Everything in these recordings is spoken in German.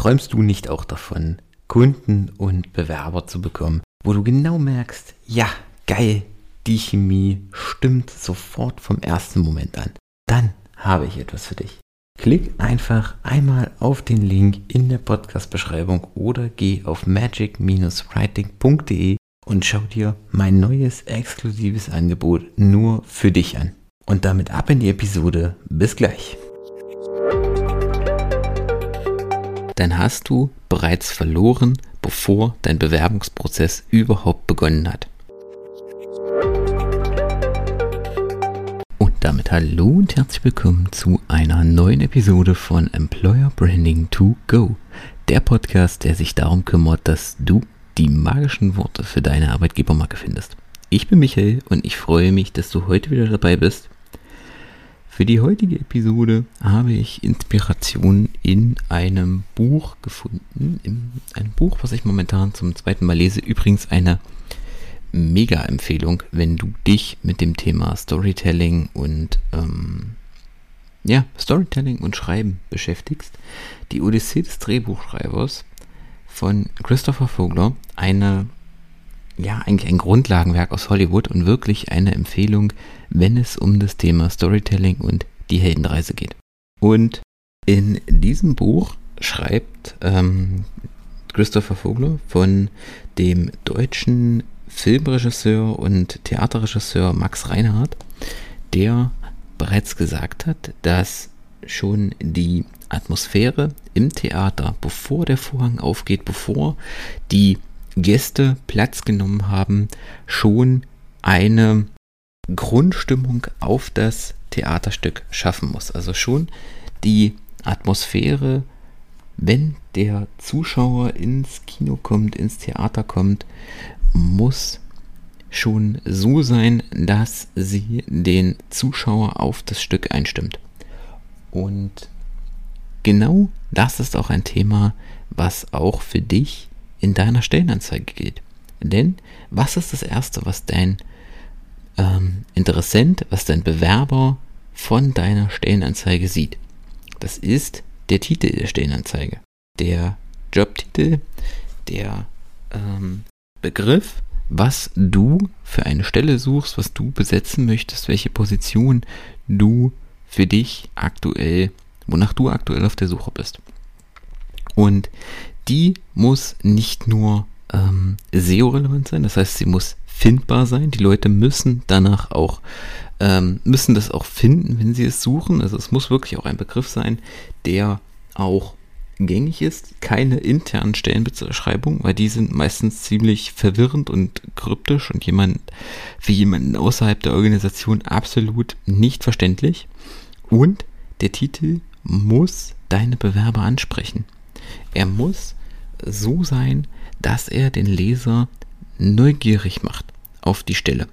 Träumst du nicht auch davon, Kunden und Bewerber zu bekommen, wo du genau merkst, ja, geil, die Chemie stimmt sofort vom ersten Moment an. Dann habe ich etwas für dich. Klick einfach einmal auf den Link in der Podcast-Beschreibung oder geh auf magic-writing.de und schau dir mein neues exklusives Angebot nur für dich an. Und damit ab in die Episode. Bis gleich. Dann hast du bereits verloren, bevor dein Bewerbungsprozess überhaupt begonnen hat. Und damit hallo und herzlich willkommen zu einer neuen Episode von Employer Branding to Go. Der Podcast, der sich darum kümmert, dass du die magischen Worte für deine Arbeitgebermarke findest. Ich bin Michael und ich freue mich, dass du heute wieder dabei bist. Für die heutige Episode habe ich Inspiration in einem Buch gefunden. In einem Buch, was ich momentan zum zweiten Mal lese. Übrigens eine Mega-Empfehlung, wenn du dich mit dem Thema Storytelling und ähm, ja, Storytelling und Schreiben beschäftigst. Die Odyssee des Drehbuchschreibers von Christopher Vogler. Eine, ja, eigentlich ein Grundlagenwerk aus Hollywood und wirklich eine Empfehlung, wenn es um das Thema Storytelling und die Heldenreise geht. Und in diesem Buch schreibt ähm, Christopher Vogler von dem deutschen Filmregisseur und Theaterregisseur Max Reinhardt, der bereits gesagt hat, dass schon die Atmosphäre im Theater, bevor der Vorhang aufgeht, bevor die Gäste Platz genommen haben, schon eine Grundstimmung auf das Theaterstück schaffen muss. Also schon die Atmosphäre, wenn der Zuschauer ins Kino kommt, ins Theater kommt, muss schon so sein, dass sie den Zuschauer auf das Stück einstimmt. Und genau das ist auch ein Thema, was auch für dich in deiner Stellenanzeige gilt. Denn was ist das Erste, was dein ähm, Interessent, was dein Bewerber von deiner Stellenanzeige sieht? Das ist der Titel der Stellenanzeige. Der Jobtitel, der ähm, Begriff, was du für eine Stelle suchst, was du besetzen möchtest, welche Position du für dich aktuell, wonach du aktuell auf der Suche bist. Und die muss nicht nur ähm, SEO-relevant sein, das heißt, sie muss findbar sein. Die Leute müssen danach auch, ähm, müssen das auch finden, wenn sie es suchen. Also es muss wirklich auch ein Begriff sein, der auch gängig ist. Keine internen Stellenbeschreibungen, weil die sind meistens ziemlich verwirrend und kryptisch und jemand, für jemanden außerhalb der Organisation absolut nicht verständlich. Und der Titel muss deine Bewerber ansprechen. Er muss so sein, dass er den Leser neugierig macht auf die Stelle.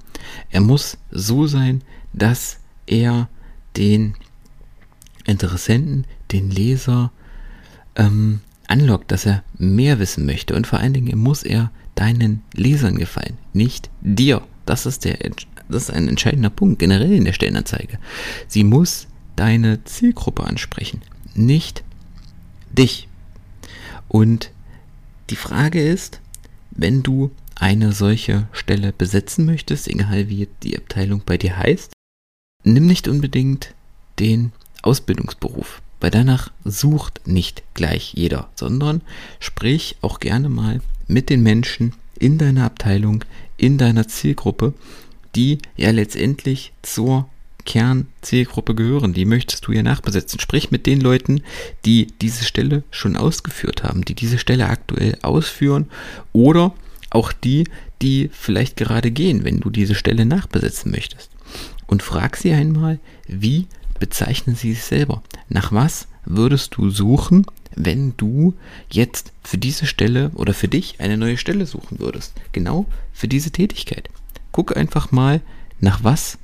Er muss so sein, dass er den Interessenten, den Leser ähm, anlockt, dass er mehr wissen möchte. Und vor allen Dingen muss er deinen Lesern gefallen, nicht dir. Das ist, der, das ist ein entscheidender Punkt generell in der Stellenanzeige. Sie muss deine Zielgruppe ansprechen, nicht dich. Und die Frage ist, wenn du eine solche Stelle besetzen möchtest, egal wie die Abteilung bei dir heißt, nimm nicht unbedingt den Ausbildungsberuf. Weil danach sucht nicht gleich jeder, sondern sprich auch gerne mal mit den Menschen in deiner Abteilung, in deiner Zielgruppe, die ja letztendlich zur Kernzielgruppe gehören. Die möchtest du ja nachbesetzen. Sprich mit den Leuten, die diese Stelle schon ausgeführt haben, die diese Stelle aktuell ausführen oder auch die, die vielleicht gerade gehen, wenn du diese Stelle nachbesetzen möchtest. Und frag sie einmal, wie bezeichnen sie sich selber? Nach was würdest du suchen, wenn du jetzt für diese Stelle oder für dich eine neue Stelle suchen würdest? Genau für diese Tätigkeit. Guck einfach mal, nach was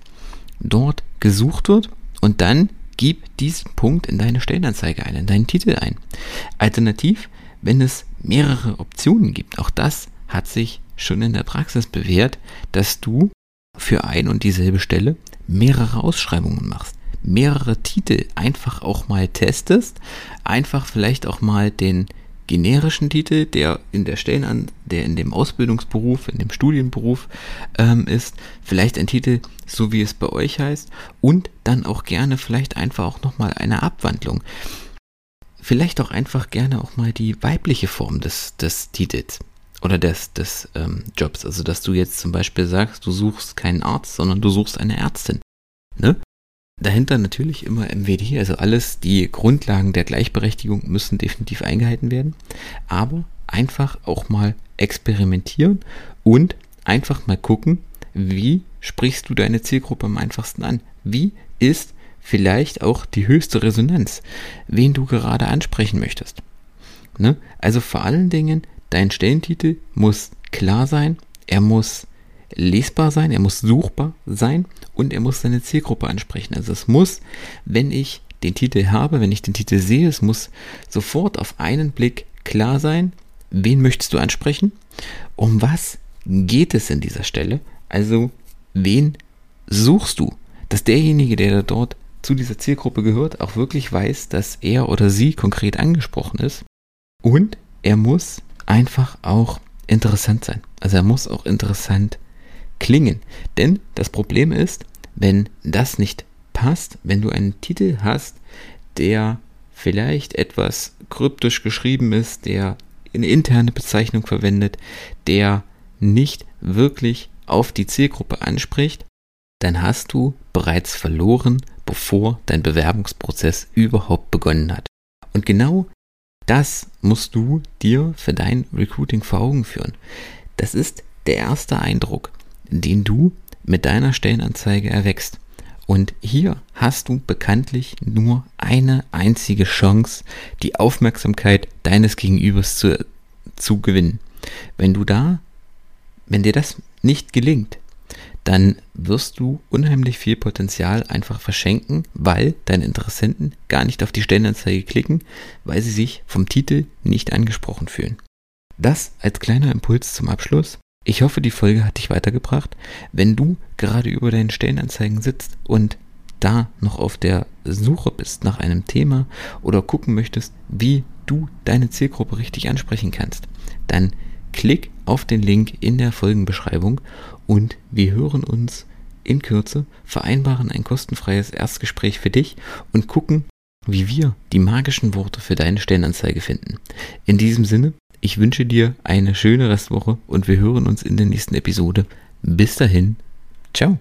dort gesucht wird und dann gib diesen Punkt in deine Stellenanzeige ein, in deinen Titel ein. Alternativ, wenn es mehrere Optionen gibt, auch das hat sich schon in der Praxis bewährt, dass du für ein und dieselbe Stelle mehrere Ausschreibungen machst, mehrere Titel einfach auch mal testest, einfach vielleicht auch mal den generischen Titel, der in der Stellenan, der in dem Ausbildungsberuf, in dem Studienberuf ähm, ist, vielleicht ein Titel, so wie es bei euch heißt, und dann auch gerne vielleicht einfach auch nochmal eine Abwandlung. Vielleicht auch einfach gerne auch mal die weibliche Form des, des Titels oder des, des ähm, Jobs. Also, dass du jetzt zum Beispiel sagst, du suchst keinen Arzt, sondern du suchst eine Ärztin. Ne? Dahinter natürlich immer MWD, also alles, die Grundlagen der Gleichberechtigung müssen definitiv eingehalten werden. Aber einfach auch mal experimentieren und einfach mal gucken, wie sprichst du deine Zielgruppe am einfachsten an? Wie ist vielleicht auch die höchste Resonanz, wen du gerade ansprechen möchtest? Ne? Also vor allen Dingen, dein Stellentitel muss klar sein, er muss lesbar sein, er muss suchbar sein und er muss seine Zielgruppe ansprechen. Also es muss, wenn ich den Titel habe, wenn ich den Titel sehe, es muss sofort auf einen Blick klar sein, wen möchtest du ansprechen, um was geht es in dieser Stelle, also wen suchst du, dass derjenige, der da dort zu dieser Zielgruppe gehört, auch wirklich weiß, dass er oder sie konkret angesprochen ist und er muss einfach auch interessant sein. Also er muss auch interessant klingen. Denn das Problem ist, wenn das nicht passt, wenn du einen Titel hast, der vielleicht etwas kryptisch geschrieben ist, der eine interne Bezeichnung verwendet, der nicht wirklich auf die Zielgruppe anspricht, dann hast du bereits verloren, bevor dein Bewerbungsprozess überhaupt begonnen hat. Und genau das musst du dir für dein Recruiting vor Augen führen. Das ist der erste Eindruck den du mit deiner Stellenanzeige erwächst. Und hier hast du bekanntlich nur eine einzige Chance, die Aufmerksamkeit deines Gegenübers zu, zu gewinnen. Wenn du da, wenn dir das nicht gelingt, dann wirst du unheimlich viel Potenzial einfach verschenken, weil deine Interessenten gar nicht auf die Stellenanzeige klicken, weil sie sich vom Titel nicht angesprochen fühlen. Das als kleiner Impuls zum Abschluss. Ich hoffe, die Folge hat dich weitergebracht. Wenn du gerade über deinen Stellenanzeigen sitzt und da noch auf der Suche bist nach einem Thema oder gucken möchtest, wie du deine Zielgruppe richtig ansprechen kannst, dann klick auf den Link in der Folgenbeschreibung und wir hören uns in Kürze, vereinbaren ein kostenfreies Erstgespräch für dich und gucken, wie wir die magischen Worte für deine Stellenanzeige finden. In diesem Sinne, ich wünsche dir eine schöne Restwoche und wir hören uns in der nächsten Episode. Bis dahin, ciao.